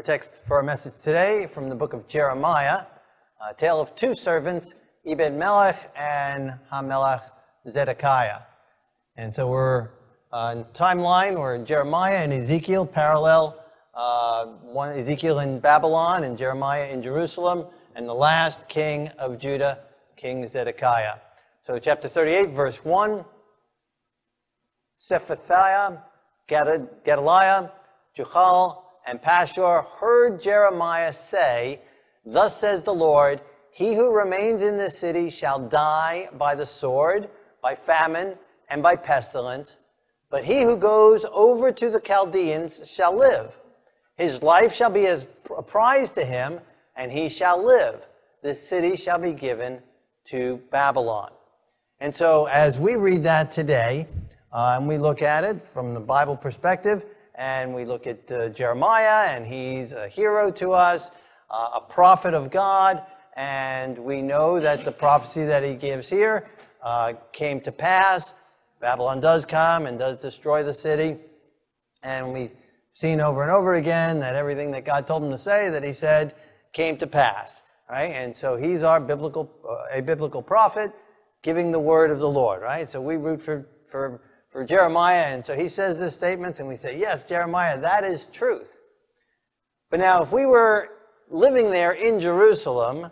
Our text for our message today from the book of Jeremiah, a tale of two servants, Ebed Melech and Hamelech Zedekiah. And so we're on timeline, we're Jeremiah and Ezekiel, parallel. Uh, one Ezekiel in Babylon and Jeremiah in Jerusalem, and the last king of Judah, King Zedekiah. So, chapter 38, verse 1 Sephathiah, Gedaliah, Jucal, and Pashur heard Jeremiah say, Thus says the Lord, He who remains in this city shall die by the sword, by famine, and by pestilence, but he who goes over to the Chaldeans shall live. His life shall be as a prize to him, and he shall live. This city shall be given to Babylon. And so, as we read that today, uh, and we look at it from the Bible perspective, and we look at uh, Jeremiah, and he's a hero to us, uh, a prophet of God, and we know that the prophecy that he gives here uh, came to pass. Babylon does come and does destroy the city, and we've seen over and over again that everything that God told him to say, that he said, came to pass. Right? And so he's our biblical, uh, a biblical prophet giving the word of the Lord, right? So we root for, for for Jeremiah. And so he says this statement, and we say, Yes, Jeremiah, that is truth. But now, if we were living there in Jerusalem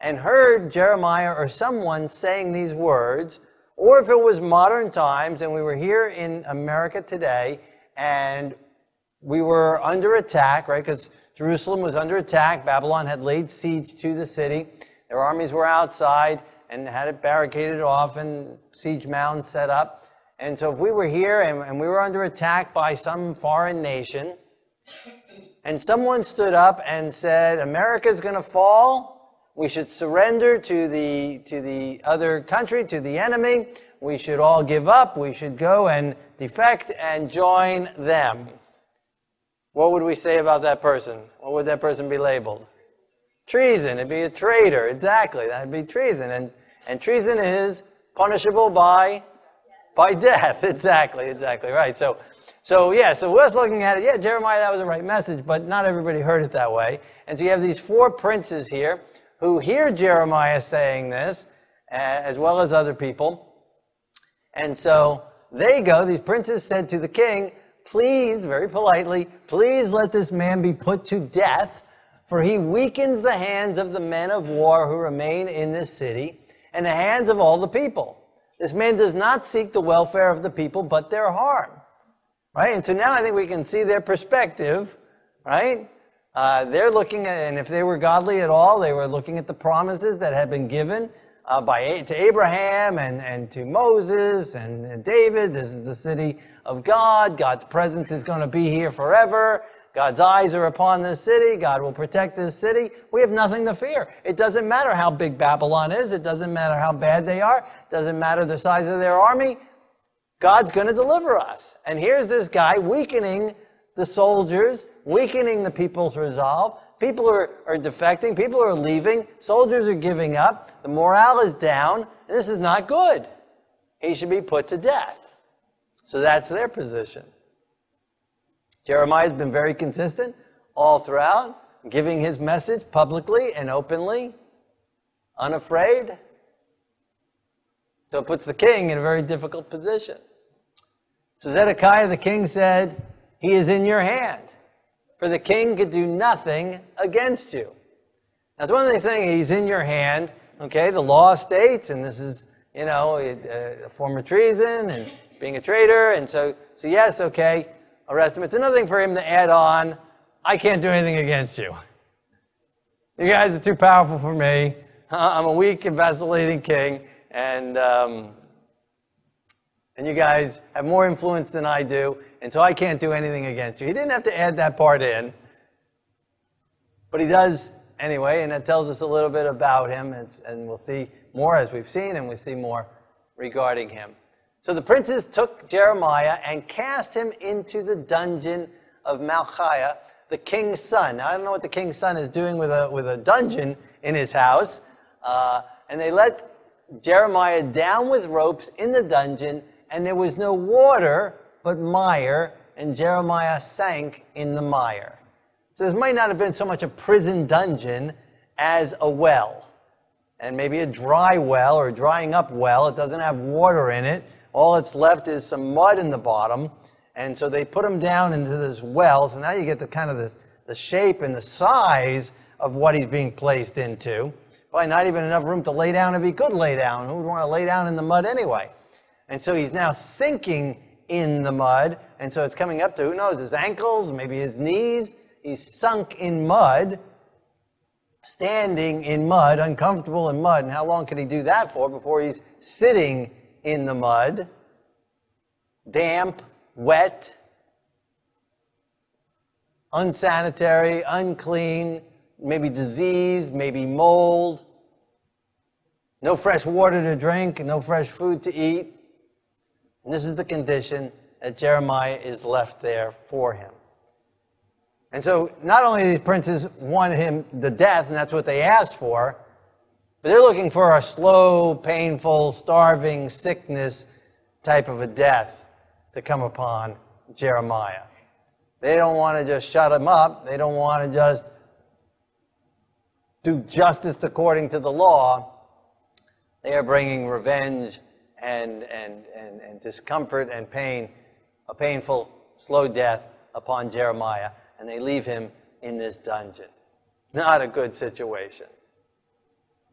and heard Jeremiah or someone saying these words, or if it was modern times and we were here in America today and we were under attack, right? Because Jerusalem was under attack. Babylon had laid siege to the city. Their armies were outside and had it barricaded off and siege mounds set up. And so if we were here and, and we were under attack by some foreign nation, and someone stood up and said, America's going to fall, we should surrender to the, to the other country, to the enemy, we should all give up, we should go and defect and join them. What would we say about that person? What would that person be labeled? Treason. It'd be a traitor. Exactly. That'd be treason. And, and treason is punishable by by death, exactly, exactly, right. So, so yeah, so we're looking at it. Yeah, Jeremiah, that was the right message, but not everybody heard it that way. And so you have these four princes here who hear Jeremiah saying this, as well as other people. And so they go, these princes said to the king, Please, very politely, please let this man be put to death, for he weakens the hands of the men of war who remain in this city and the hands of all the people. This man does not seek the welfare of the people, but their harm. Right? And so now I think we can see their perspective, right? Uh, they're looking at, and if they were godly at all, they were looking at the promises that had been given uh, by to Abraham and, and to Moses and, and David. This is the city of God. God's presence is going to be here forever. God's eyes are upon this city. God will protect this city. We have nothing to fear. It doesn't matter how big Babylon is. It doesn't matter how bad they are. Doesn't matter the size of their army. God's going to deliver us. And here's this guy weakening the soldiers, weakening the people's resolve. People are, are defecting. People are leaving. Soldiers are giving up. The morale is down. And this is not good. He should be put to death. So that's their position. Jeremiah has been very consistent all throughout, giving his message publicly and openly, unafraid. So it puts the king in a very difficult position. So Zedekiah the king said, He is in your hand, for the king could do nothing against you. It's one thing saying he's in your hand, okay? The law states, and this is, you know, a, a form of treason and being a traitor, and so, so yes, okay, arrest him. It's another thing for him to add on, I can't do anything against you. You guys are too powerful for me. Uh, I'm a weak and vacillating king, and, um, and you guys have more influence than I do, and so I can't do anything against you. He didn't have to add that part in, but he does anyway, and that tells us a little bit about him, and, and we'll see more as we've seen, and we see more regarding him. So the princes took Jeremiah and cast him into the dungeon of Malchiah, the king's son. Now, I don't know what the king's son is doing with a, with a dungeon in his house. Uh, and they let Jeremiah down with ropes in the dungeon, and there was no water but mire, and Jeremiah sank in the mire. So this might not have been so much a prison dungeon as a well. And maybe a dry well or drying up well. It doesn't have water in it. All that's left is some mud in the bottom. And so they put him down into this well. So now you get the kind of the, the shape and the size of what he's being placed into. Probably not even enough room to lay down if he could lay down. Who would want to lay down in the mud anyway? And so he's now sinking in the mud. And so it's coming up to, who knows, his ankles, maybe his knees. He's sunk in mud, standing in mud, uncomfortable in mud. And how long can he do that for before he's sitting in the mud? Damp, wet, unsanitary, unclean, maybe disease, maybe mold, no fresh water to drink, no fresh food to eat. And this is the condition that Jeremiah is left there for him. And so not only these princes want him the death, and that's what they asked for, but they're looking for a slow, painful, starving, sickness type of a death to come upon Jeremiah. They don't want to just shut him up. They don't want to just do justice according to the law. They are bringing revenge and, and, and, and discomfort and pain, a painful, slow death upon Jeremiah, and they leave him in this dungeon. Not a good situation.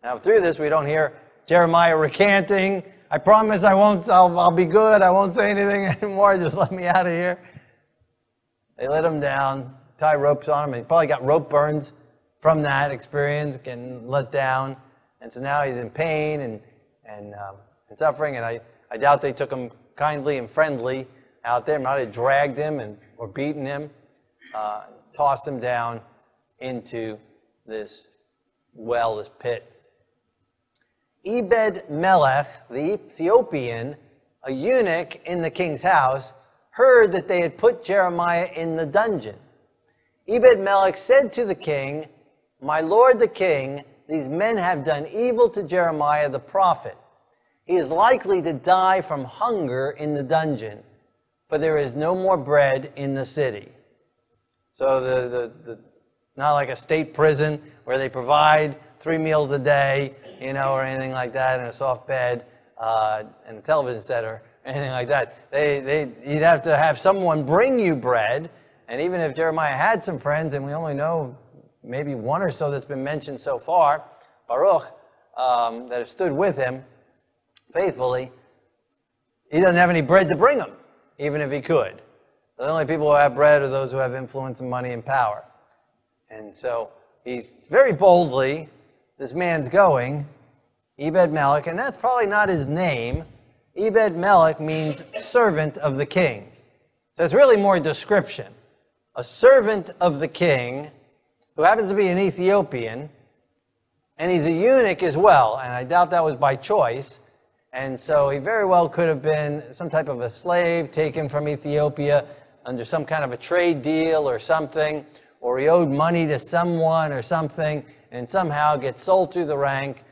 Now, through this, we don't hear Jeremiah recanting. I promise I won't, I'll, I'll be good. I won't say anything anymore. Just let me out of here. They let him down, tie ropes on him. He probably got rope burns from that experience, getting let down. And so now he's in pain and, and um, and suffering, and I, I doubt they took him kindly and friendly out there. Might have dragged him and or beaten him, uh, tossed him down into this well, this pit. Ebed Melech, the Ethiopian, a eunuch in the king's house, heard that they had put Jeremiah in the dungeon. Ebed Melech said to the king, My lord the king, these men have done evil to Jeremiah the prophet he is likely to die from hunger in the dungeon, for there is no more bread in the city. So the, the, the not like a state prison where they provide three meals a day, you know, or anything like that, and a soft bed, uh, and a television set, or anything like that. They, they, you'd have to have someone bring you bread, and even if Jeremiah had some friends, and we only know maybe one or so that's been mentioned so far, Baruch, um, that have stood with him, faithfully, he doesn't have any bread to bring them, even if he could. The only people who have bread are those who have influence and money and power. And so he's very boldly, this man's going, Ebed Melech, and that's probably not his name. Ebed Melech means servant of the king. So it's really more description. A servant of the king who happens to be an Ethiopian, and he's a eunuch as well, and I doubt that was by choice. And so he very well could have been some type of a slave taken from Ethiopia under some kind of a trade deal or something, or he owed money to someone or something, and somehow gets sold through the rank,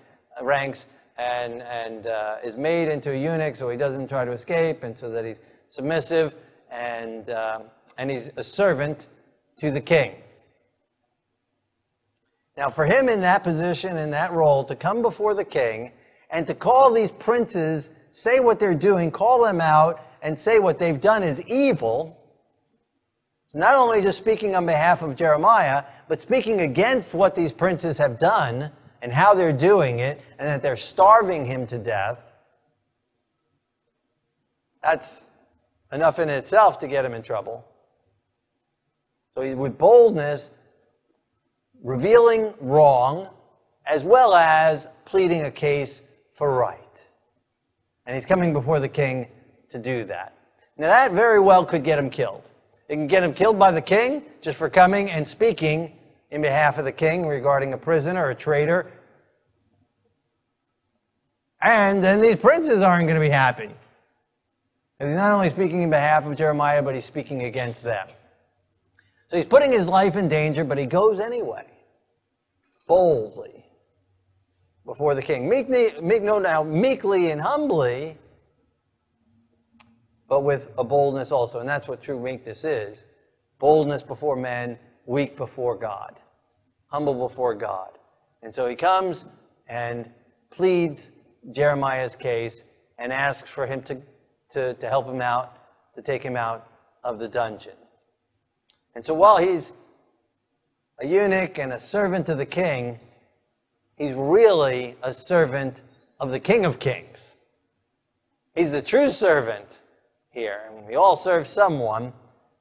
ranks and, and uh, is made into a eunuch so he doesn't try to escape, and so that he's submissive and, uh, and he's a servant to the king. Now, for him in that position, in that role, to come before the king, and to call these princes, say what they're doing, call them out, and say what they've done is evil. It's not only just speaking on behalf of Jeremiah, but speaking against what these princes have done and how they're doing it, and that they're starving him to death. That's enough in itself to get him in trouble. So, with boldness, revealing wrong, as well as pleading a case for right. And he's coming before the king to do that. Now, that very well could get him killed. It can get him killed by the king just for coming and speaking in behalf of the king regarding a prisoner or a traitor. And then these princes aren't going to be happy. He's not only speaking in behalf of Jeremiah, but he's speaking against them. So he's putting his life in danger, but he goes anyway, boldly before the king. Meek, meek no now, meekly and humbly, but with a boldness also. And that's what true meekness is boldness before men, weak before God, humble before God. And so he comes and pleads Jeremiah's case and asks for him to, to, to help him out, to take him out of the dungeon. And so while he's a eunuch and a servant to the king, he's really a servant of the King of Kings. He's the true servant here. And we all serve someone,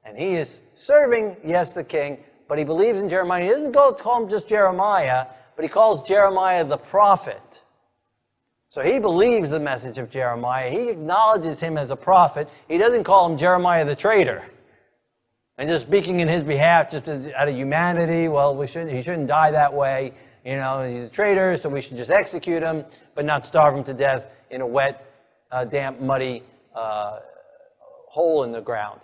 and he is serving, yes, the king, but he believes in Jeremiah. He doesn't go call him just Jeremiah, but he calls Jeremiah the prophet. So he believes the message of Jeremiah. He acknowledges him as a prophet. He doesn't call him Jeremiah the traitor. And just speaking in his behalf, just out of humanity, well, we should, he shouldn't die that way. You know, he's a traitor, so we should just execute him, but not starve him to death in a wet, uh, damp, muddy uh, hole in the ground.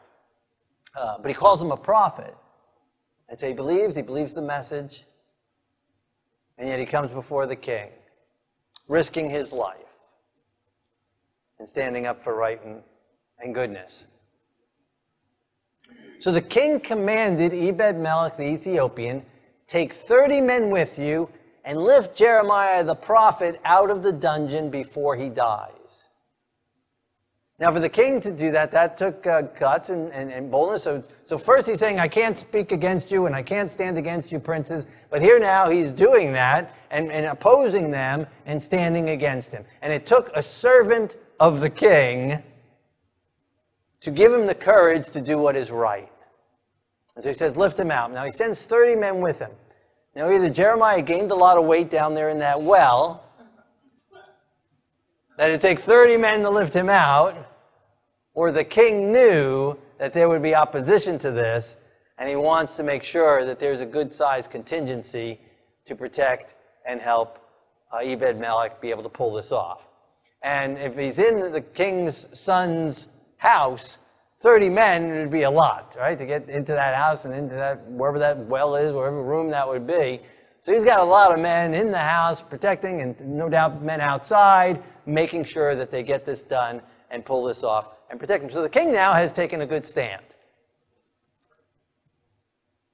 Uh, but he calls him a prophet. And so he believes, he believes the message, and yet he comes before the king, risking his life and standing up for right and, and goodness. So the king commanded Ebed Melech the Ethiopian, Take 30 men with you and lift Jeremiah the prophet out of the dungeon before he dies. Now, for the king to do that, that took uh, guts and, and, and, boldness. So, so, first he's saying, I can't speak against you and I can't stand against you, princes. But here now he's doing that and, and opposing them and standing against him. And it took a servant of the king to give him the courage to do what is right. And so he says, lift him out. Now he sends 30 men with him. Now either Jeremiah gained a lot of weight down there in that well, that it'd take 30 men to lift him out, or the king knew that there would be opposition to this, and he wants to make sure that there's a good sized contingency to protect and help uh, Ebed Melech be able to pull this off. And if he's in the king's son's house, 30 men would be a lot, right? To get into that house and into that, wherever that well is, wherever room that would be. So he's got a lot of men in the house protecting and no doubt men outside, making sure that they get this done and pull this off and protect him. So the king now has taken a good stand.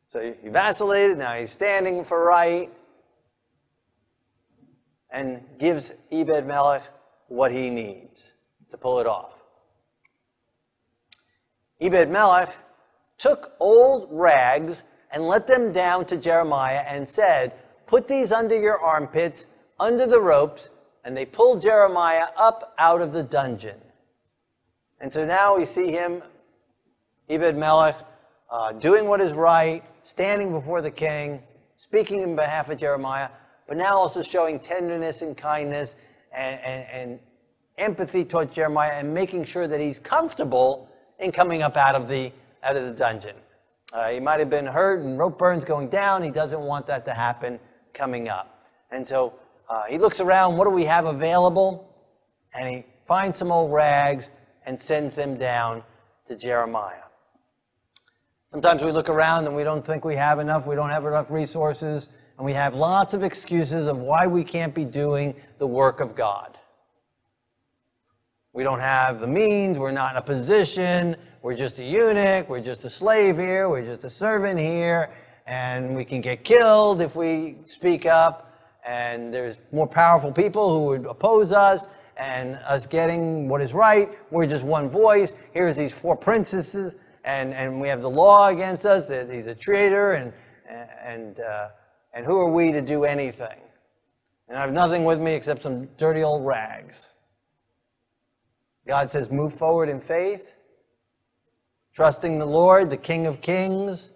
So he vacillated, now he's standing for right and gives Ebed Melech what he needs to pull it off. Ebed Melech took old rags and let them down to Jeremiah and said, Put these under your armpits, under the ropes. And they pulled Jeremiah up out of the dungeon. And so now we see him, Ebed Melech, uh, doing what is right, standing before the king, speaking in behalf of Jeremiah, but now also showing tenderness and kindness and, and, and empathy towards Jeremiah and making sure that he's comfortable in coming up out of the, out of the dungeon. Uh, he might have been hurt and rope burns going down. He doesn't want that to happen coming up. And so uh, he looks around, what do we have available? And he finds some old rags and sends them down to Jeremiah. Sometimes we look around and we don't think we have enough, we don't have enough resources, and we have lots of excuses of why we can't be doing the work of God. We don't have the means, we're not in a position, we're just a eunuch, we're just a slave here, we're just a servant here, and we can get killed if we speak up, and there's more powerful people who would oppose us, and us getting what is right, we're just one voice. Here's these four princesses, and, and we have the law against us. That he's a traitor, and, and, uh, and who are we to do anything? And I have nothing with me except some dirty old rags. God says, move forward in faith, trusting the Lord, the King of Kings,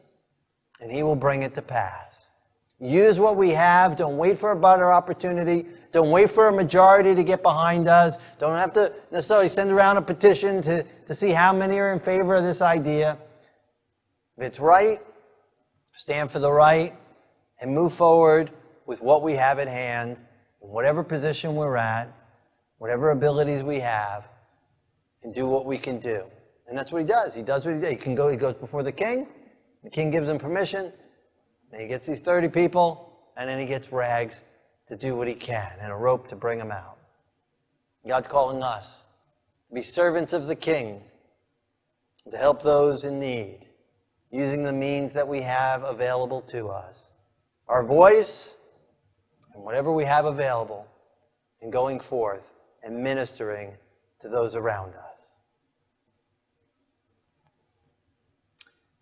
and He will bring it to pass. Use what we have. Don't wait for a better opportunity. Don't wait for a majority to get behind us. Don't have to necessarily send around a petition to, to see how many are in favor of this idea. If it's right, stand for the right and move forward with what we have at hand, in whatever position we're at, whatever abilities we have, and do what we can do. And that's what he does. He does what he. He can go, he goes before the king. The king gives him permission. And he gets these 30 people, and then he gets rags to do what he can and a rope to bring them out. God's calling us to be servants of the king, to help those in need, using the means that we have available to us. Our voice and whatever we have available in going forth and ministering to those around us.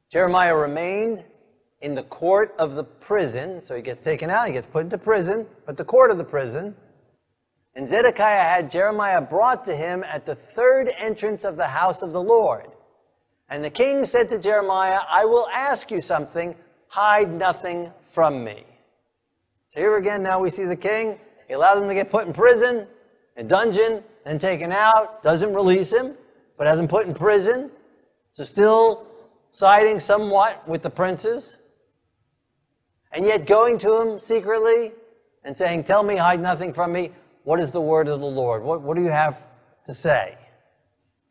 Jeremiah remained in the court of the prison, so he gets taken out, he gets put into prison, but the court of the prison. And Zedekiah had Jeremiah brought to him at the third entrance of the house of the Lord. And the king said to Jeremiah, I will ask you something, hide nothing from me. So here again, now we see the king. He allows him to get put in prison, a dungeon, and taken out, doesn't release him, but has him put in prison. So still siding somewhat with the princes, and yet going to him secretly and saying, Tell me, hide nothing from me. What is the word of the Lord? What, what do you have to say?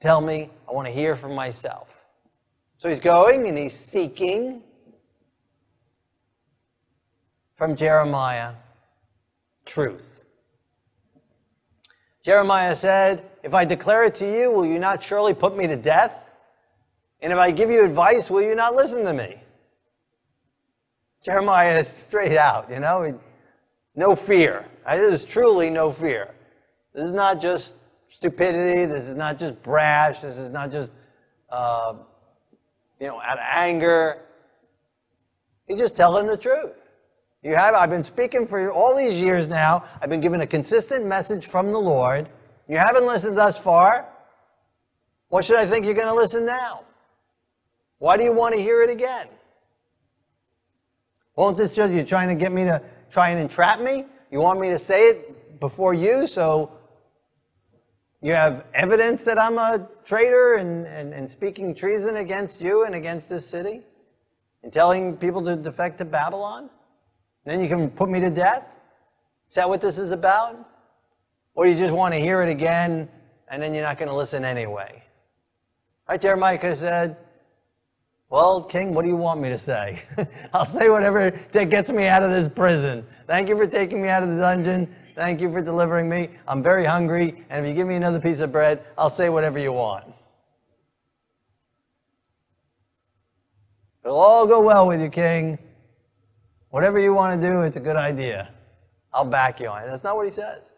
Tell me, I want to hear from myself. So he's going and he's seeking from Jeremiah truth. Jeremiah said, If I declare it to you, will you not surely put me to death? And if I give you advice, will you not listen to me? Jeremiah is straight out, you know, no fear. This is truly no fear. This is not just stupidity. This is not just brash. This is not just, uh, you know, out of anger. He's just telling the truth. You have, I've been speaking for all these years now. I've been given a consistent message from the Lord. You haven't listened thus far. What should I think you're going to listen now? Why do you want to hear it again? Won't this just, you're trying to get me to try and entrap me? You want me to say it before you so you have evidence that I'm a traitor and, and, and speaking treason against you and against this city? And telling people to defect to Babylon? Then you can put me to death? Is that what this is about? Or do you just want to hear it again and then you're not going to listen anyway? Right, Jeremiah could have said, well, King, what do you want me to say? I'll say whatever that gets me out of this prison. Thank you for taking me out of the dungeon. Thank you for delivering me. I'm very hungry, and if you give me another piece of bread, I'll say whatever you want. It'll all go well with you, King. Whatever you want to do, it's a good idea. I'll back you on it. That's not what he says.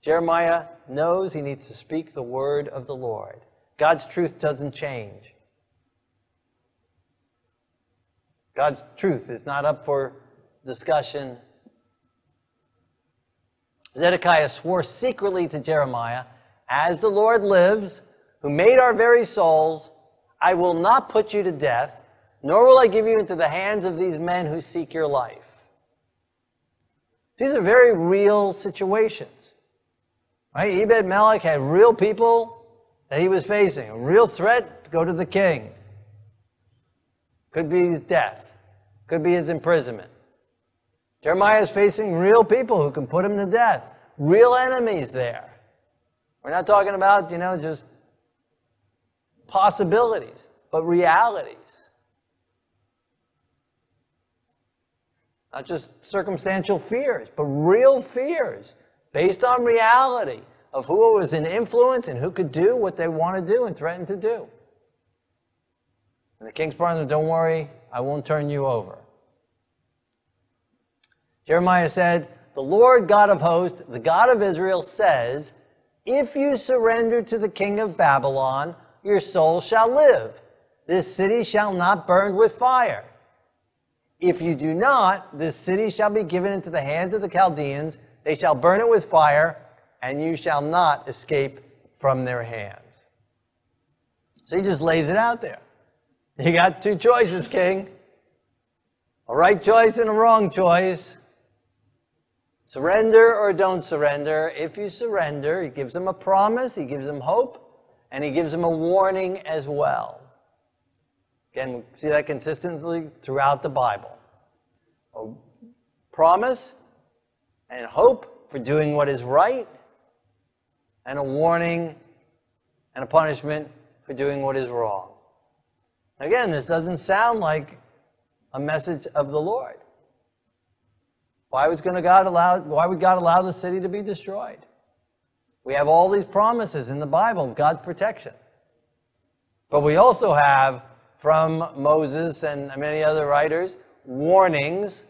Jeremiah knows he needs to speak the word of the Lord. God's truth doesn't change. God's truth is not up for discussion. Zedekiah swore secretly to Jeremiah, As the Lord lives, who made our very souls, I will not put you to death, nor will I give you into the hands of these men who seek your life. These are very real situations. Right? Ebed Melech had real people that he was facing, a real threat to go to the king. Could be death could be his imprisonment. Jeremiah is facing real people who can put him to death, real enemies there. We're not talking about, you know, just possibilities, but realities. Not just circumstantial fears, but real fears based on reality of who was in influence and who could do what they want to do and threaten to do. And the king's partner, don't worry, I won't turn you over. Jeremiah said, The Lord God of hosts, the God of Israel, says, If you surrender to the king of Babylon, your soul shall live. This city shall not burn with fire. If you do not, this city shall be given into the hands of the Chaldeans. They shall burn it with fire, and you shall not escape from their hands. So he just lays it out there. You got two choices, King. A right choice and a wrong choice. Surrender or don't surrender. If you surrender, he gives them a promise, he gives them hope, and he gives them a warning as well. Again, we see that consistently throughout the Bible. A promise and hope for doing what is right, and a warning and a punishment for doing what is wrong. Again, this doesn't sound like a message of the Lord. Why was going to God allow, why would God allow the city to be destroyed? We have all these promises in the Bible of God's protection. But we also have from Moses and many other writers warnings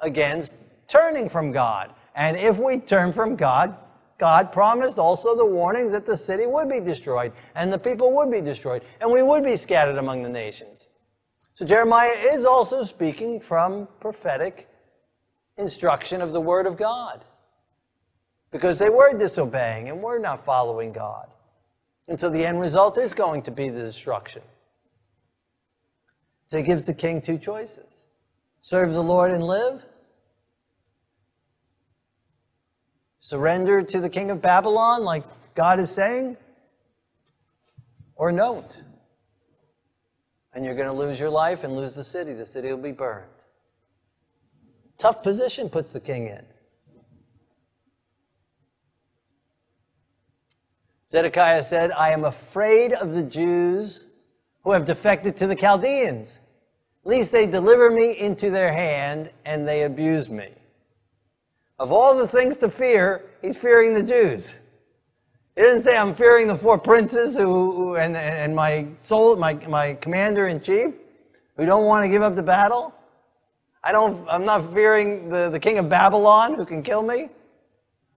against turning from God. And if we turn from God, God promised also the warnings that the city would be destroyed and the people would be destroyed and we would be scattered among the nations. So Jeremiah is also speaking from prophetic instruction of the Word of God because they were disobeying and were not following God. And so the end result is going to be the destruction. So he gives the king two choices serve the Lord and live, surrender to the king of Babylon, like God is saying, or don't. And you're going to lose your life and lose the city. The city will be burned. Tough position puts the king in. Zedekiah said, I am afraid of the Jews who have defected to the Chaldeans. At Least they deliver me into their hand and they abuse me. Of all the things to fear, he's fearing the Jews. He didn't say, I'm fearing the four princes who, and, and my soul, my, my commander in chief, who don't want to give up the battle. I don't, I'm not fearing the, the king of Babylon who can kill me.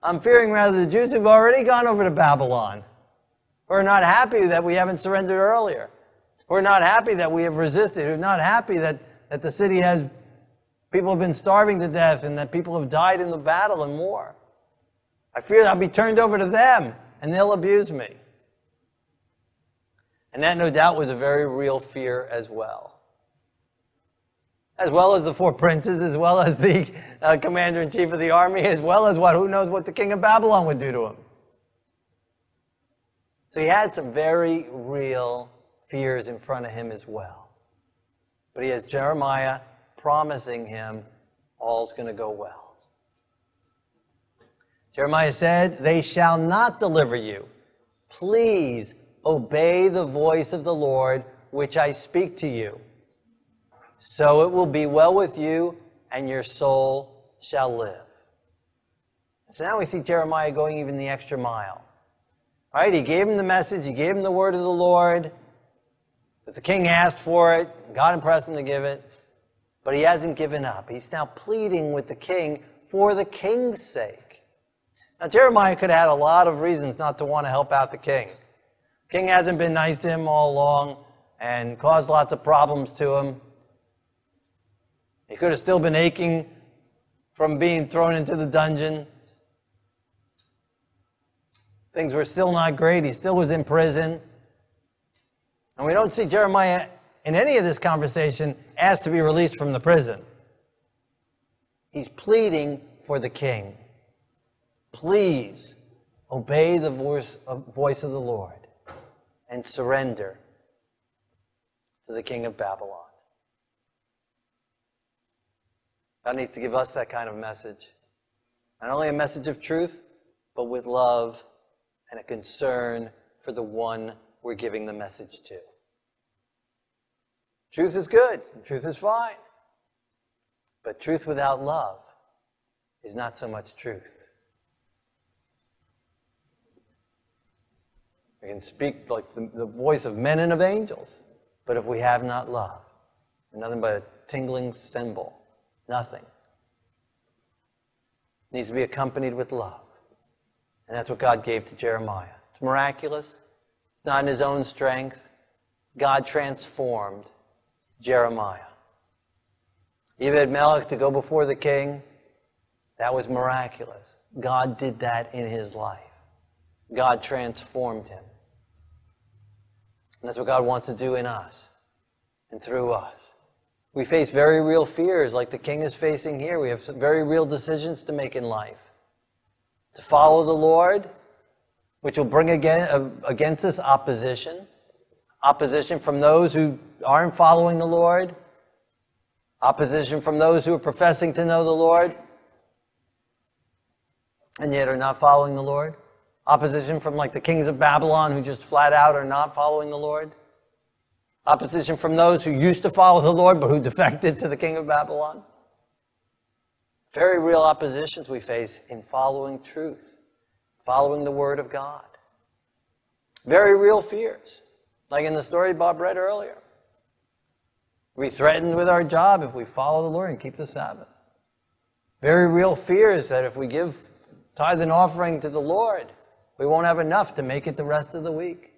I'm fearing rather the Jews who've already gone over to Babylon. Who are not happy that we haven't surrendered earlier. Who are not happy that we have resisted. Who are not happy that, that the city has people have been starving to death and that people have died in the battle and war. I fear I'll be turned over to them and they'll abuse me. And that no doubt was a very real fear as well as well as the four princes, as well as the uh, commander in chief of the army, as well as what, who knows what the king of Babylon would do to him. So he had some very real fears in front of him as well. But he has Jeremiah promising him all's going to go well. Jeremiah said, They shall not deliver you. Please obey the voice of the Lord, which I speak to you. So it will be well with you, and your soul shall live. So now we see Jeremiah going even the extra mile. All right, he gave him the message, he gave him the word of the Lord. Because the king asked for it, God impressed him to give it. But he hasn't given up. He's now pleading with the king for the king's sake. Now, Jeremiah could have had a lot of reasons not to want to help out the king. king hasn't been nice to him all along and caused lots of problems to him. He could have still been aching from being thrown into the dungeon. Things were still not great. He still was in prison. And we don't see Jeremiah in any of this conversation asked to be released from the prison. He's pleading for the king. Please obey the voice of, voice of the Lord and surrender to the king of Babylon. God needs to give us that kind of message. Not only a message of truth, but with love and a concern for the one we're giving the message to. Truth is good, truth is fine. But truth without love is not so much truth. We can speak like the, the voice of men and of angels, but if we have not love, nothing but a tingling cymbal Nothing. It needs to be accompanied with love. And that's what God gave to Jeremiah. It's miraculous. It's not in his own strength. God transformed Jeremiah. Ebed Melech to go before the king, that was miraculous. God did that in his life. God transformed him. And that's what God wants to do in us and through us. We face very real fears like the king is facing here. We have very real decisions to make in life. To follow the Lord, which will bring uh, against us opposition. Opposition from those who aren't following the Lord. Opposition from those who are professing to know the Lord and yet are not following the Lord. Opposition from like the kings of Babylon who just flat out are not following the Lord. Opposition from those who used to follow the Lord but who defected to the king of Babylon. Very real oppositions we face in following truth, following the Word of God. Very real fears, like in the story Bob read earlier. We threatened with our job if we follow the Lord and keep the Sabbath. Very real fears that if we give tithe and offering to the Lord, we won't have enough to make it the rest of the week,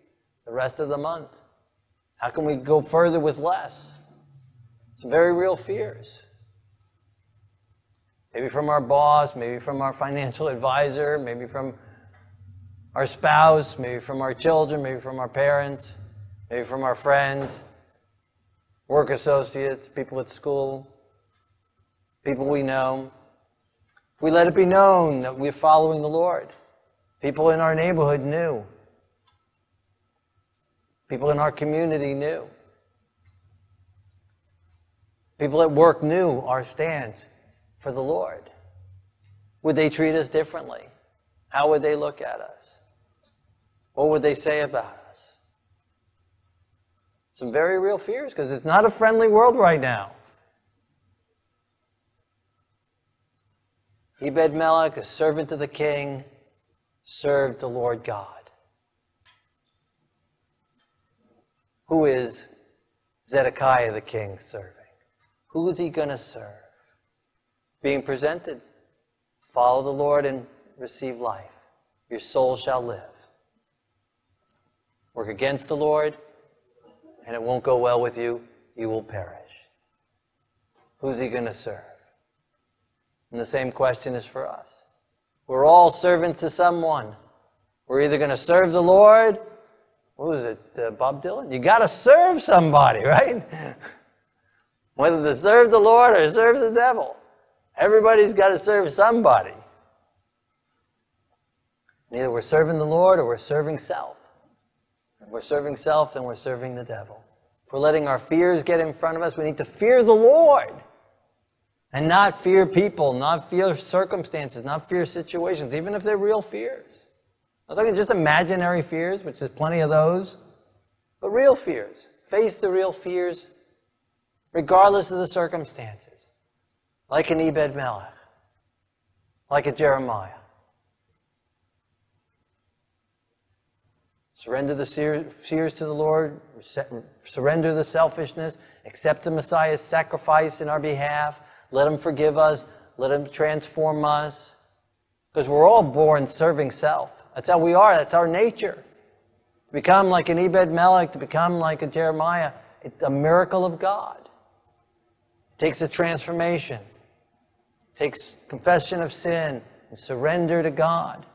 the rest of the month. How can we go further with less? Some very real fears. Maybe from our boss, maybe from our financial advisor, maybe from our spouse, maybe from our children, maybe from our parents, maybe from our friends, work associates, people at school, people we know. We let it be known that we're following the Lord, people in our neighborhood knew, people in our community knew, people at work knew our stance for the Lord? Would they treat us differently? How would they look at us? What would they say about us? Some very real fears because it's not a friendly world right now. Ebed Melech, a servant of the king, served the Lord God. Who is Zedekiah the king serving? Who is he going to serve? being presented. Follow the Lord and receive life. Your soul shall live. Work against the Lord, and it won't go well with you. You will perish. Who's he going to serve? And the same question is for us. We're all servants to someone. We're either going to serve the Lord. What was it, uh, Bob Dylan? You got to serve somebody, right? Whether to serve the Lord or serve the devil. Everybody's got to serve somebody. Either we're serving the Lord or we're serving self. If we're serving self, then we're serving the devil. If we're letting our fears get in front of us, we need to fear the Lord and not fear people, not fear circumstances, not fear situations, even if they're real fears. I'm talking just imaginary fears, which there's plenty of those, but real fears. Face the real fears, regardless of the circumstances like an Ebed Melech, like a Jeremiah. Surrender the fears to the Lord, surrender the selfishness, accept the Messiah's sacrifice in our behalf, let Him forgive us, let Him transform us. Because we're all born serving self. That's how we are, that's our nature. To become like an Ebed Melech, to become like a Jeremiah, it's a miracle of God. It takes a transformation it takes confession of sin and surrender to God,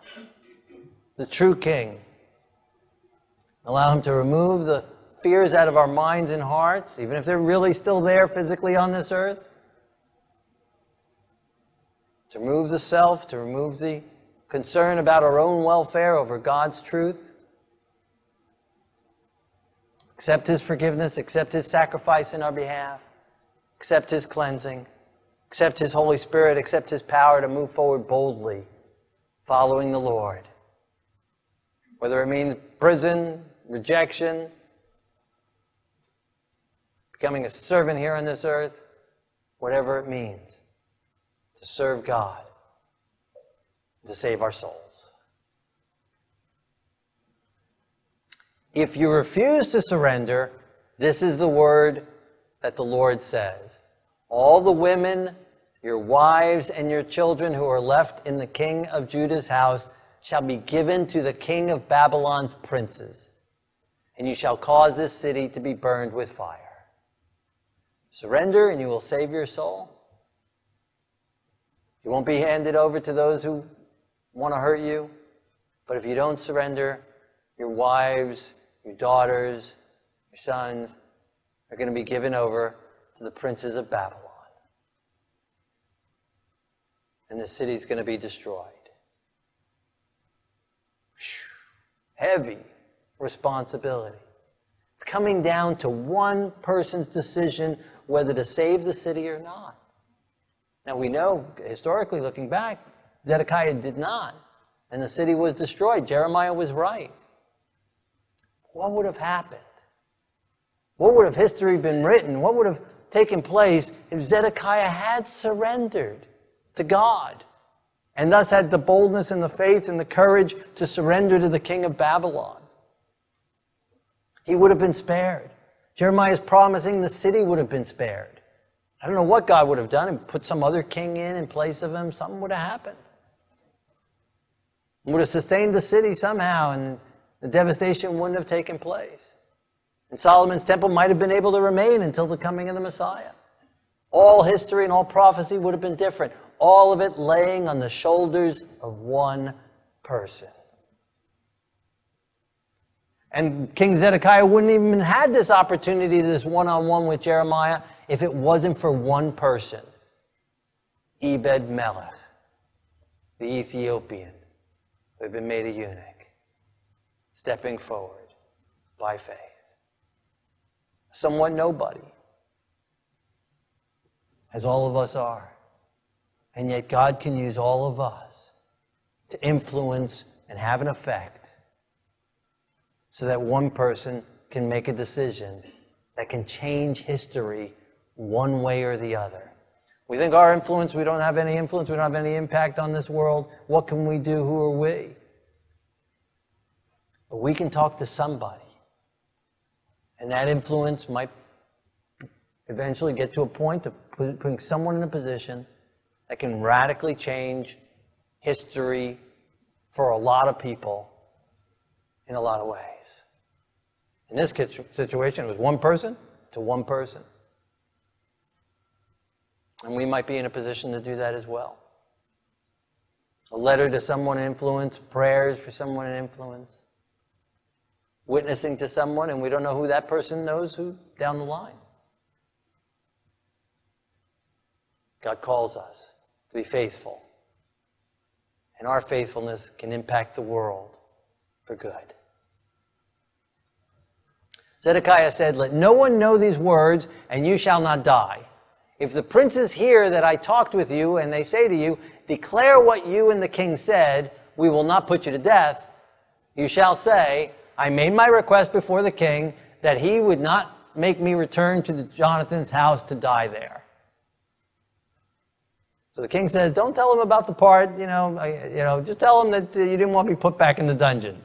the true King. Allow Him to remove the fears out of our minds and hearts, even if they're really still there physically on this earth. To remove the self, to remove the concern about our own welfare over God's truth. Accept His forgiveness, accept His sacrifice in our behalf, accept His cleansing accept His Holy Spirit, accept His power to move forward boldly, following the Lord. Whether it means prison, rejection, becoming a servant here on this earth, whatever it means, to serve God, to save our souls. If you refuse to surrender, this is the word that the Lord says. All the women, your wives, and your children who are left in the king of Judah's house shall be given to the king of Babylon's princes, and you shall cause this city to be burned with fire. Surrender, and you will save your soul. You won't be handed over to those who want to hurt you. But if you don't surrender, your wives, your daughters, your sons are going to be given over to the princes of Babylon. And the city's going to be destroyed. Heavy responsibility. It's coming down to one person's decision whether to save the city or not. Now we know, historically looking back, Zedekiah did not, and the city was destroyed. Jeremiah was right. What would have happened? What would have history been written? What would have taken place if Zedekiah had surrendered to God and thus had the boldness and the faith and the courage to surrender to the king of Babylon. He would have been spared. Jeremiah is promising the city would have been spared. I don't know what God would have done and put some other king in in place of him. Something would have happened. Would have sustained the city somehow, and the devastation wouldn't have taken place. And Solomon's temple might have been able to remain until the coming of the Messiah. All history and all prophecy would have been different. All of it laying on the shoulders of one person. And King Zedekiah wouldn't even had this opportunity, this one-on-one with Jeremiah, if it wasn't for one person, Ebed Melech, the Ethiopian, who had been made a eunuch, stepping forward by faith. Somewhat nobody, as all of us are. And yet God can use all of us to influence and have an effect so that one person can make a decision that can change history one way or the other. We think our influence, we don't have any influence, we don't have any impact on this world. What can we do? Who are we? But we can talk to somebody. And that influence might eventually get to a point of putting someone in a position that can radically change history for a lot of people in a lot of ways. In this situation, it was one person to one person. And we might be in a position to do that as well. A letter to someone in influence, prayers for someone in influence, witnessing to someone, and we don't know who that person knows who down the line. God calls us to be faithful. And our faithfulness can impact the world for good. Zedekiah said, Let no one know these words, and you shall not die. If the princes hear that I talked with you, and they say to you, Declare what you and the king said, we will not put you to death, you shall say, I made my request before the king that he would not make me return to Jonathan's house to die there. So the king says, "Don't tell him about the part, you know, you know, just tell him that you didn't want me put back in the dungeon.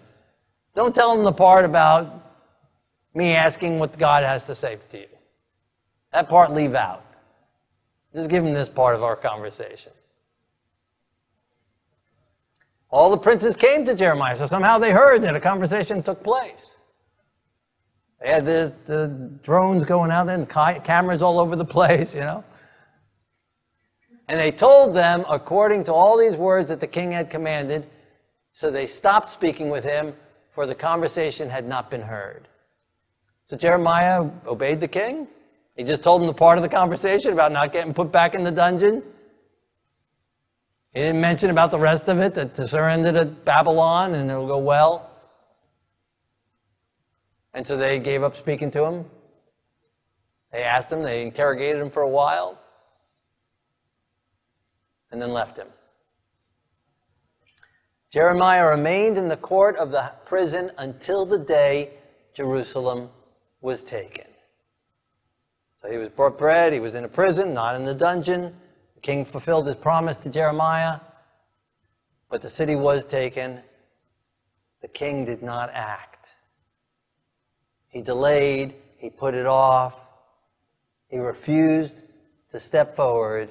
Don't tell him the part about me asking what God has to say to you. That part leave out. Just give him this part of our conversation." All the princes came to Jeremiah, so somehow they heard that a conversation took place. They had the, the drones going out there and cameras all over the place, you know. And they told them, according to all these words that the king had commanded, so they stopped speaking with him, for the conversation had not been heard. So Jeremiah obeyed the king. He just told him the part of the conversation about not getting put back in the dungeon. He didn't mention about the rest of it, that to surrender to Babylon and it'll go well. And so they gave up speaking to him. They asked him, they interrogated him for a while and then left him. Jeremiah remained in the court of the prison until the day Jerusalem was taken. So he was brought bread, he was in a prison, not in the dungeon. The king fulfilled his promise to Jeremiah, but the city was taken. The king did not act. He delayed, he put it off, he refused to step forward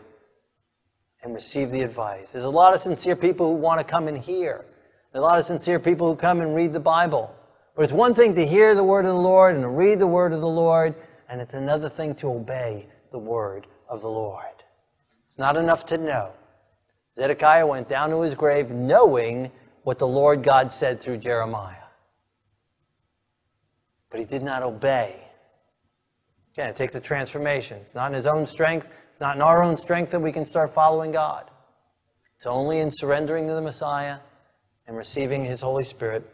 and receive the advice. There's a lot of sincere people who want to come and hear. There's a lot of sincere people who come and read the Bible. But it's one thing to hear the word of the Lord and to read the word of the Lord, and it's another thing to obey the word of the Lord. It's not enough to know. Zedekiah went down to his grave knowing what the Lord God said through Jeremiah. But he did not obey. Again, it takes a transformation. It's not in his own strength, it's not in our own strength that we can start following God. It's only in surrendering to the Messiah and receiving His Holy Spirit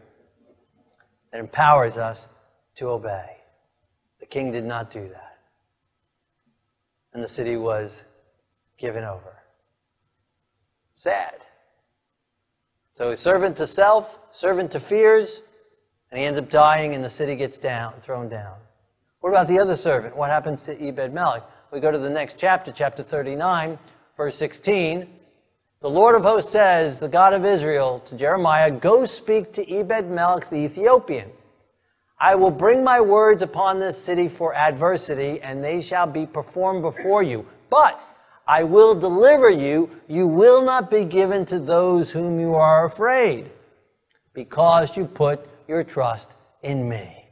empowers us to obey. The king did not do that. And the city was given over. Sad. So he's servant to self, servant to fears, and he ends up dying and the city gets down, thrown down. What about the other servant? What happens to Ebed Melech? we go to the next chapter, chapter 39, verse 16. The Lord of hosts says, the God of Israel, to Jeremiah, Go speak to Ebed Melech the Ethiopian. I will bring my words upon this city for adversity, and they shall be performed before you. But I will deliver you. You will not be given to those whom you are afraid, because you put your trust in me.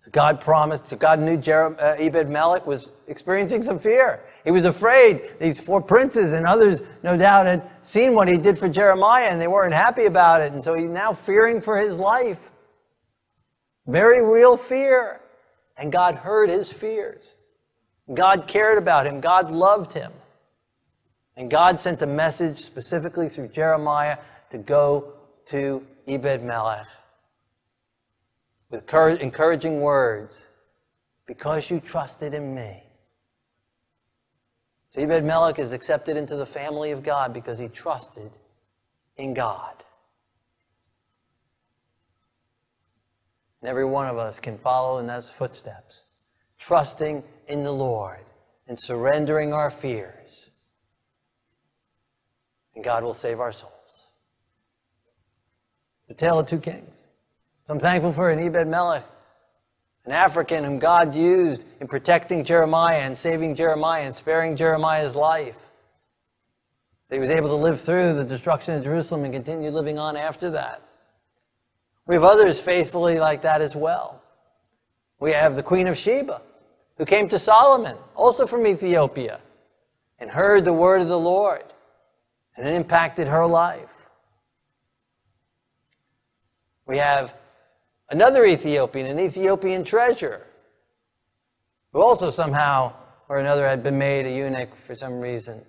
So God promised, God knew Jer- uh, Ebed Melech was experiencing some fear. He was afraid. These four princes and others, no doubt, had seen what he did for Jeremiah and they weren't happy about it. And so he's now fearing for his life. Very real fear. And God heard his fears. God cared about him. God loved him. And God sent a message specifically through Jeremiah to go to Ebed Melech with encouraging words because you trusted in me. So Ebed Melech is accepted into the family of God because he trusted in God. And every one of us can follow in those footsteps, trusting in the Lord and surrendering our fears. And God will save our souls. The Tale of Two Kings. So I'm thankful for an Ebed Melech an African whom God used in protecting Jeremiah and saving Jeremiah and sparing Jeremiah's life. He was able to live through the destruction of Jerusalem and continue living on after that. We have others faithfully like that as well. We have the Queen of Sheba, who came to Solomon, also from Ethiopia, and heard the word of the Lord, and it impacted her life. We have Another Ethiopian, an Ethiopian treasure, who also somehow or another had been made a eunuch for some reason,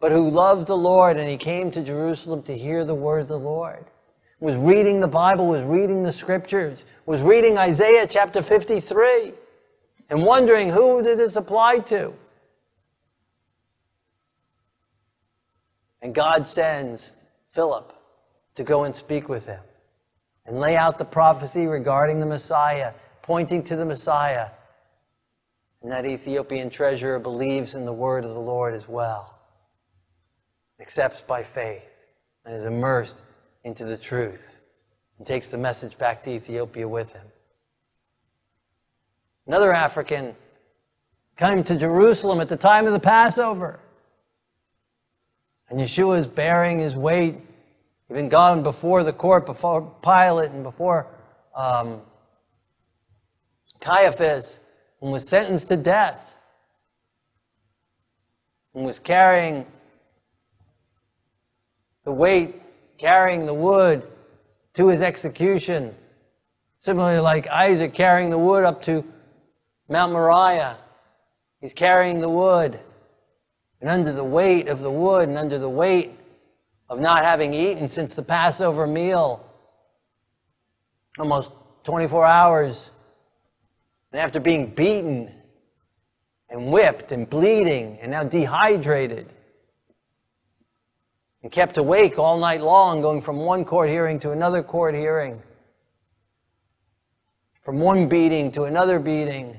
but who loved the Lord and he came to Jerusalem to hear the word of the Lord. Was reading the Bible, was reading the scriptures, was reading Isaiah chapter 53, and wondering who did this apply to? And God sends Philip to go and speak with him and lay out the prophecy regarding the Messiah, pointing to the Messiah. And that Ethiopian treasurer believes in the word of the Lord as well, accepts by faith, and is immersed into the truth, and takes the message back to Ethiopia with him. Another African came to Jerusalem at the time of the Passover. And Yeshua is bearing his weight He'd been gone before the court, before Pilate, and before um, Caiaphas, and was sentenced to death, and was carrying the weight, carrying the wood to his execution. Similarly, like Isaac carrying the wood up to Mount Moriah, he's carrying the wood. And under the weight of the wood and under the weight of not having eaten since the Passover meal, almost 24 hours. And after being beaten and whipped and bleeding and now dehydrated and kept awake all night long, going from one court hearing to another court hearing, from one beating to another beating.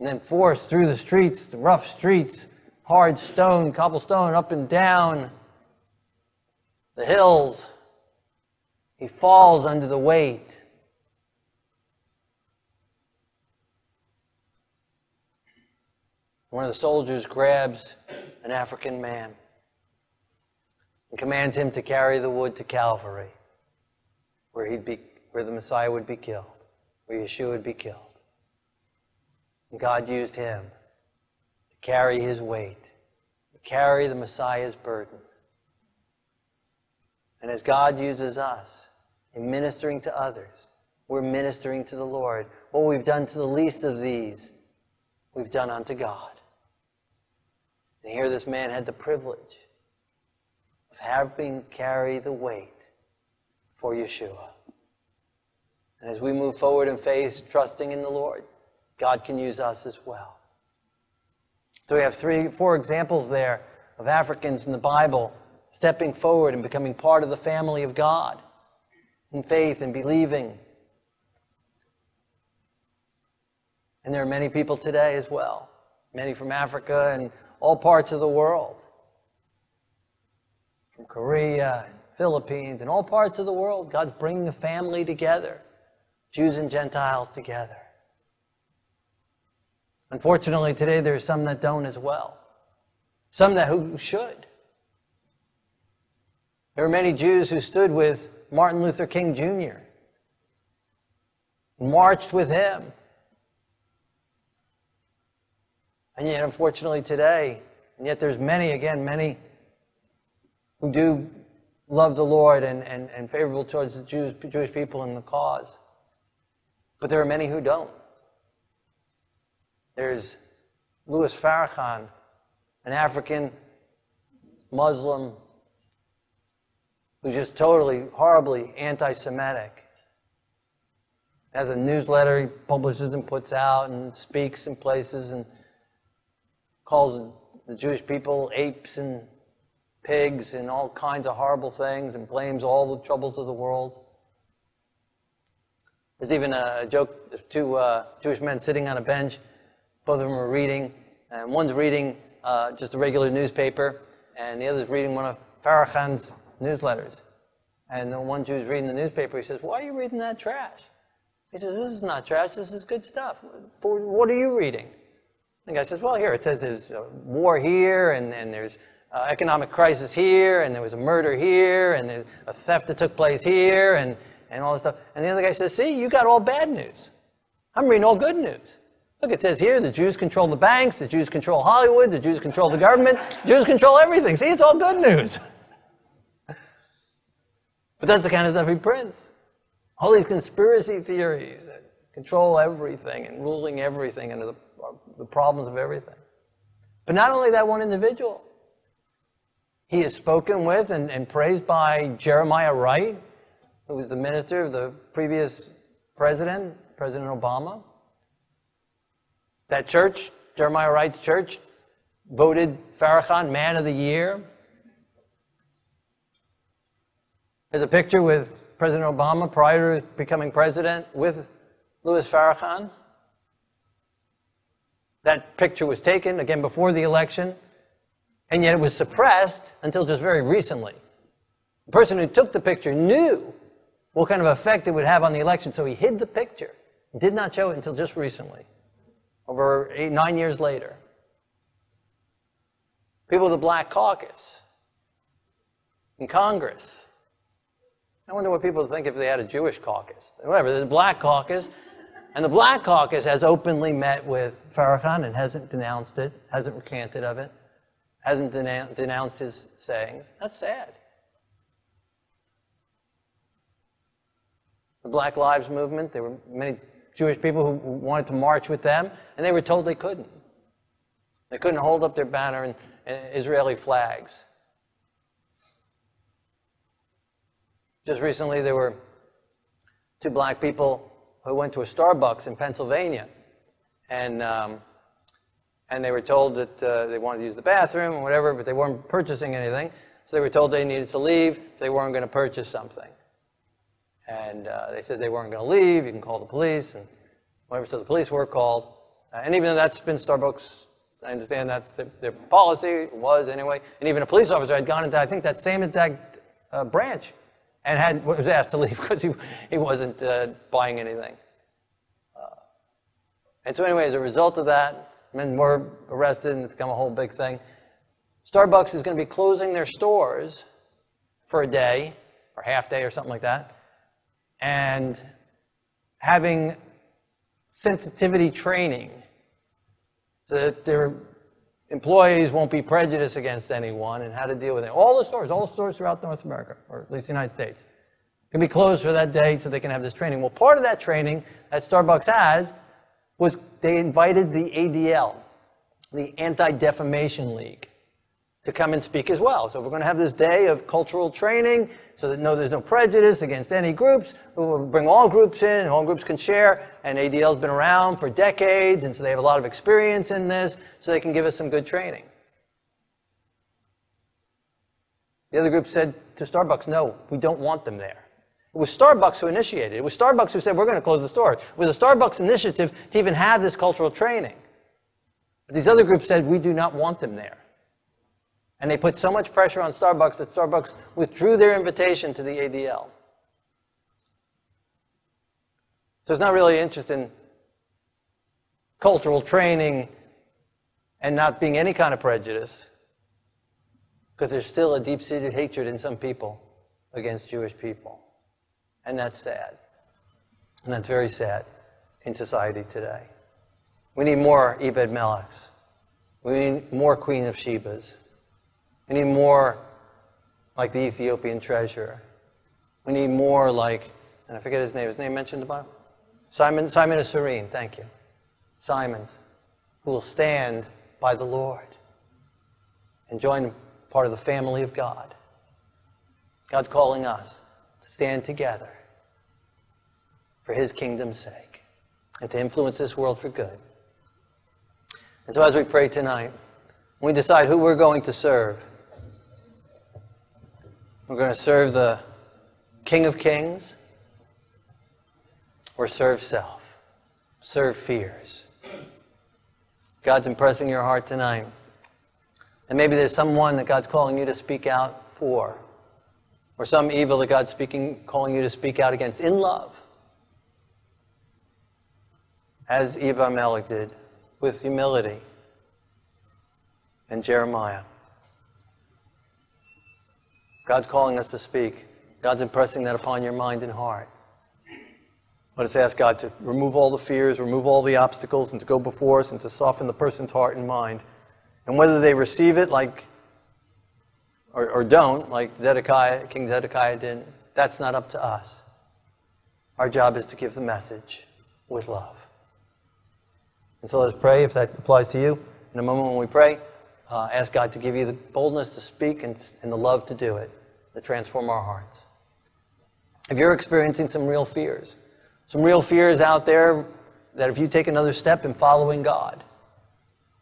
And then forced through the streets, the rough streets hard stone, cobblestone, up and down the hills. He falls under the weight. One of the soldiers grabs an African man and commands him to carry the wood to Calvary, where he'd be, where the Messiah would be killed, where Yeshua would be killed. And God used him carry his weight, carry the Messiah's burden. And as God uses us in ministering to others, we're ministering to the Lord. What we've done to the least of these, we've done unto God. And here this man had the privilege of having carry the weight for Yeshua. And as we move forward in faith, trusting in the Lord, God can use us as well. So we have three, four examples there of Africans in the Bible stepping forward and becoming part of the family of God in faith and believing. And there are many people today as well, many from Africa and all parts of the world, from Korea, and Philippines, and all parts of the world, God's bringing a family together, Jews and Gentiles together. Unfortunately, today there are some that don't as well, some that who should. There are many Jews who stood with Martin Luther King Jr., marched with him. And yet, unfortunately, today, and yet there's many, again, many who do love the Lord and, and, and favorable towards the Jews, Jewish people and the cause. But there are many who don't. There's Louis Farrakhan, an African Muslim who's just totally, horribly anti Semitic. Has a newsletter he publishes and puts out and speaks in places and calls the Jewish people apes and pigs and all kinds of horrible things and blames all the troubles of the world. There's even a joke two uh, Jewish men sitting on a bench, both of them are reading, and one's reading uh, just a regular newspaper, and the other's reading one of Farrakhan's newsletters. And the one Jew's reading the newspaper, he says, Why are you reading that trash? He says, This is not trash, this is good stuff. For, what are you reading? The guy says, Well, here, it says there's a war here, and, and there's uh, economic crisis here, and there was a murder here, and there's a theft that took place here, and, and all this stuff. And the other guy says, See, you got all bad news. I'm reading all good news. Look, it says here the Jews control the banks, the Jews control Hollywood, the Jews control the government, Jews control everything. See, it's all good news. But that's the kind of stuff he prints. All these conspiracy theories that control everything and ruling everything and the, the problems of everything. But not only that one individual, he is spoken with and, and praised by Jeremiah Wright, who was the minister of the previous president, President Obama. That church, Jeremiah Wright's church, voted Farrakhan Man of the Year. There's a picture with President Obama prior to becoming president with Louis Farrakhan. That picture was taken again before the election and yet it was suppressed until just very recently. The person who took the picture knew what kind of effect it would have on the election, so he hid the picture, did not show it until just recently, over eight, nine years later. People of the Black Caucus in Congress. I wonder what people would think if they had a Jewish caucus. Whatever, there's a Black Caucus, and the Black Caucus has openly met with Farrakhan and hasn't denounced it, hasn't recanted of it hasn't denounced his sayings. That's sad. The Black Lives Movement, there were many Jewish people who wanted to march with them, and they were told they couldn't. They couldn't hold up their banner and, and Israeli flags. Just recently, there were two black people who went to a Starbucks in Pennsylvania, and um, and they were told that uh, they wanted to use the bathroom or whatever, but they weren't purchasing anything. So they were told they needed to leave. They weren't going to purchase something. And uh, they said they weren't going to leave. You can call the police and whatever. So the police were called. Uh, and even though that's been Starbucks, I understand that's their, their, policy was anyway. And even a police officer had gone into, I think, that same exact uh, branch and had was asked to leave because he, he wasn't uh, buying anything. Uh, and so, anyway, as a result of that, men were arrested and it's become a whole big thing. Starbucks is going to be closing their stores for a day or half day or something like that and having sensitivity training so that their employees won't be prejudiced against anyone and how to deal with it. All the stores, all the stores throughout North America, or at least the United States, can be closed for that day so they can have this training. Well, part of that training that Starbucks has was they invited the ADL, the Anti-Defamation League, to come and speak as well. So we're going to have this day of cultural training so that no, there's no prejudice against any groups. We'll bring all groups in, all groups can share, and ADL's been around for decades, and so they have a lot of experience in this, so they can give us some good training. The other group said to Starbucks, no, we don't want them there. It was Starbucks who initiated it. It was Starbucks who said, we're going to close the store. It was a Starbucks initiative to even have this cultural training. But these other groups said, we do not want them there. And they put so much pressure on Starbucks that Starbucks withdrew their invitation to the ADL. So it's not really interested in cultural training and not being any kind of prejudice because there's still a deep seated hatred in some people against Jewish people. And that's sad. And that's very sad in society today. We need more Ebed Melechs. We need more Queen of Shebas. We need more like the Ethiopian treasurer. We need more like, and I forget his name, his name mentioned in the Bible? Simon, Simon of Cyrene, thank you. Simons, who will stand by the Lord and join part of the family of God. God's calling us to stand together for his kingdom's sake and to influence this world for good. And so as we pray tonight, we decide who we're going to serve. We're going to serve the King of Kings or serve self, serve fears. God's impressing your heart tonight. And maybe there's someone that God's calling you to speak out for, or some evil that God's speaking, calling you to speak out against in love, as Ebed Melech did, with humility, and Jeremiah. God's calling us to speak. God's impressing that upon your mind and heart. Let us ask God to remove all the fears, remove all the obstacles, and to go before us and to soften the person's heart and mind. And whether they receive it like or, or don't, like Zedekiah, King Zedekiah did, that's not up to us. Our job is to give the message with love. And so let's pray if that applies to you. In a moment when we pray, uh, ask God to give you the boldness to speak and, and the love to do it, to transform our hearts. If you're experiencing some real fears, some real fears out there that if you take another step in following God,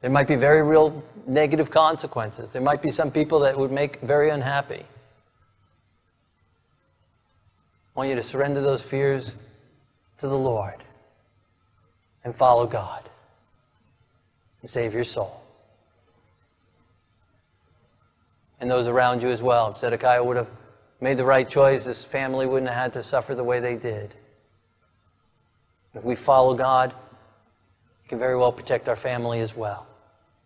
there might be very real negative consequences. There might be some people that would make very unhappy. I want you to surrender those fears to the Lord and follow God and save your soul. And those around you as well. If Zedekiah would have made the right choice, this family wouldn't have had to suffer the way they did. If we follow God, we can very well protect our family as well.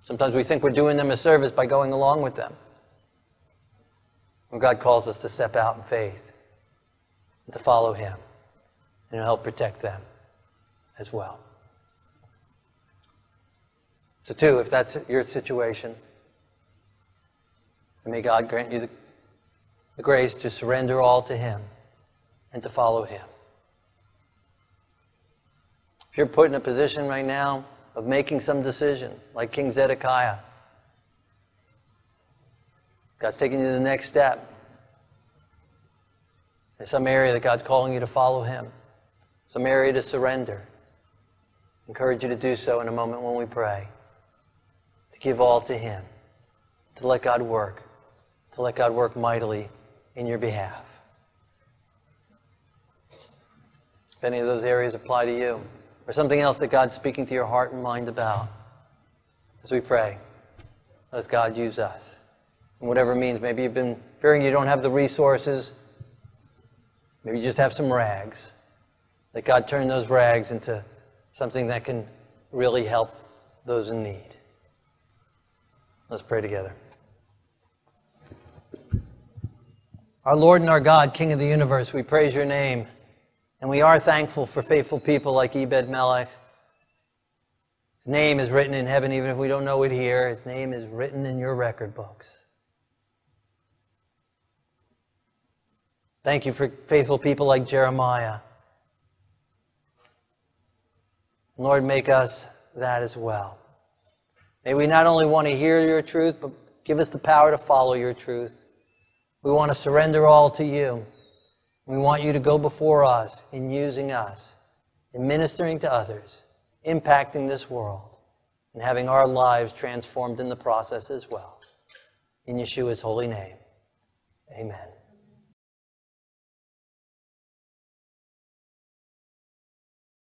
Sometimes we think we're doing them a service by going along with them. When God calls us to step out in faith to follow Him and to help protect them as well. So, two, if that's your situation, may God grant you the, the grace to surrender all to Him and to follow Him. If you're put in a position right now of making some decision, like King Zedekiah. God's taking you to the next step. There's some area that God's calling you to follow Him, some area to surrender. I encourage you to do so in a moment when we pray. To give all to Him, to let God work, to let God work mightily in your behalf. If any of those areas apply to you, or something else that God's speaking to your heart and mind about. As we pray, let God use us. And whatever means, maybe you've been fearing you don't have the resources, maybe you just have some rags. Let God turn those rags into something that can really help those in need. Let's pray together. Our Lord and our God, King of the universe, we praise your name. And we are thankful for faithful people like Ebed Melech. His name is written in heaven, even if we don't know it here. His name is written in your record books. Thank you for faithful people like Jeremiah. Lord, make us that as well. May we not only want to hear your truth, but give us the power to follow your truth. We want to surrender all to you. We want you to go before us in using us, in ministering to others, impacting this world, and having our lives transformed in the process as well. In Yeshua's holy name, amen.